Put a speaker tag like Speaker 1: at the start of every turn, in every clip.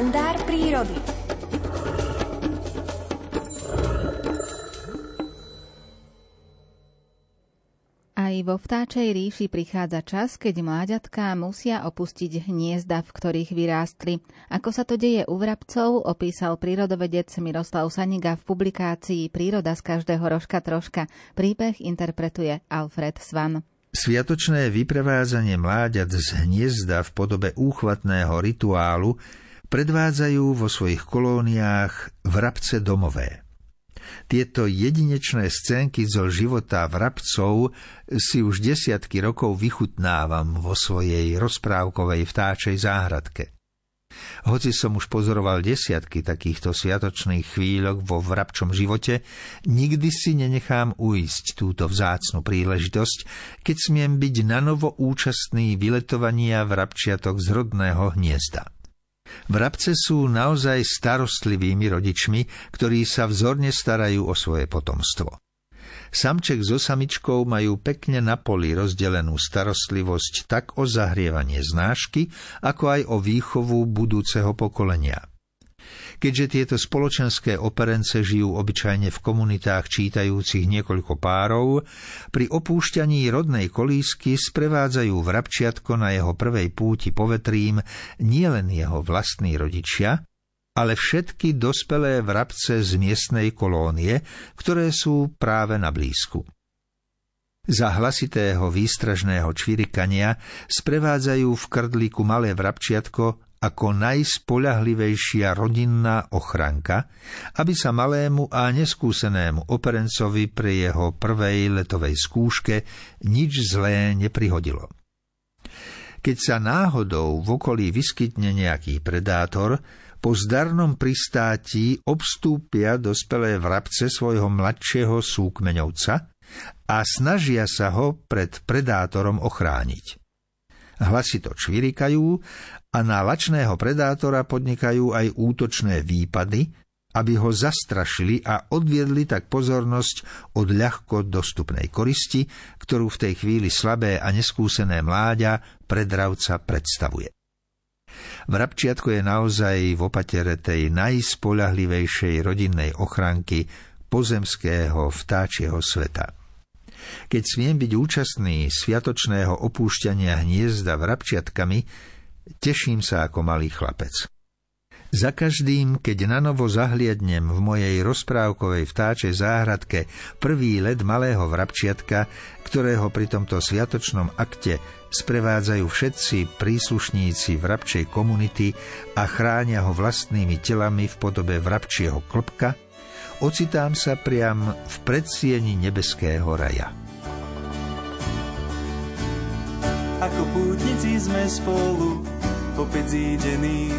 Speaker 1: kalendár prírody. Aj vo vtáčej ríši prichádza čas, keď mláďatká musia opustiť hniezda, v ktorých vyrástli. Ako sa to deje u vrabcov, opísal prírodovedec Miroslav Saniga v publikácii Príroda z každého rožka troška. Príbeh interpretuje Alfred Svan.
Speaker 2: Sviatočné vyprevádzanie mláďat z hniezda v podobe úchvatného rituálu predvádzajú vo svojich kolóniách vrabce domové. Tieto jedinečné scénky zo života vrabcov si už desiatky rokov vychutnávam vo svojej rozprávkovej vtáčej záhradke. Hoci som už pozoroval desiatky takýchto sviatočných chvíľok vo vrabčom živote, nikdy si nenechám uísť túto vzácnu príležitosť, keď smiem byť na novo účastný vyletovania vrabčiatok z rodného hniezda. Vrabce sú naozaj starostlivými rodičmi, ktorí sa vzorne starajú o svoje potomstvo. Samček so samičkou majú pekne na poli rozdelenú starostlivosť tak o zahrievanie znášky, ako aj o výchovu budúceho pokolenia. Keďže tieto spoločenské operence žijú obyčajne v komunitách čítajúcich niekoľko párov, pri opúšťaní rodnej kolísky sprevádzajú vrabčiatko na jeho prvej púti povetrím nielen jeho vlastní rodičia, ale všetky dospelé vrabce z miestnej kolónie, ktoré sú práve na blízku. Za hlasitého výstražného čvirikania sprevádzajú v krdliku malé vrabčiatko ako najspoľahlivejšia rodinná ochranka, aby sa malému a neskúsenému operencovi pri jeho prvej letovej skúške nič zlé neprihodilo. Keď sa náhodou v okolí vyskytne nejaký predátor, po zdarnom pristáti obstúpia dospelé vrabce svojho mladšieho súkmeňovca a snažia sa ho pred predátorom ochrániť. Hlasito čvirikajú a na lačného predátora podnikajú aj útočné výpady, aby ho zastrašili a odviedli tak pozornosť od ľahko dostupnej koristi, ktorú v tej chvíli slabé a neskúsené mláďa predravca predstavuje. Vrabčiatko je naozaj v opatere tej najspoľahlivejšej rodinnej ochranky pozemského vtáčieho sveta. Keď smiem byť účastný sviatočného opúšťania hniezda vrabčiatkami, teším sa ako malý chlapec. Za každým, keď na novo zahliadnem v mojej rozprávkovej vtáčej záhradke prvý led malého vrabčiatka, ktorého pri tomto sviatočnom akte sprevádzajú všetci príslušníci vrabčej komunity a chránia ho vlastnými telami v podobe vrabčieho klopka, ocitám sa priam v predsieni nebeského raja.
Speaker 3: Ako pútnici sme spolu opäť zídení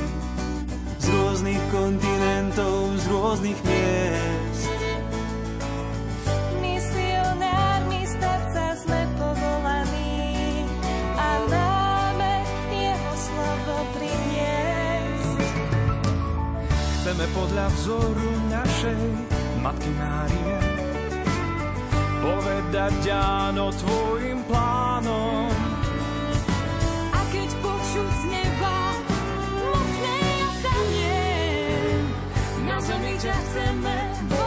Speaker 3: z rôznych kontinentov, z rôznych miest.
Speaker 4: Misionármi stať sa sme povolaní a máme jeho slovo priniesť.
Speaker 3: Chceme podľa vzoru našej Matky Márie povedať áno tvojim plánom
Speaker 4: ťa chceme volať.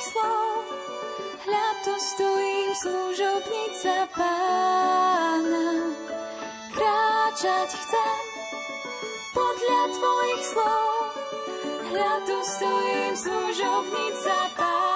Speaker 4: slov. Hľa tu stojím, služobnica pána. Kráčať chcem podľa tvojich slov. Hľa tu stojím, služobnica pána.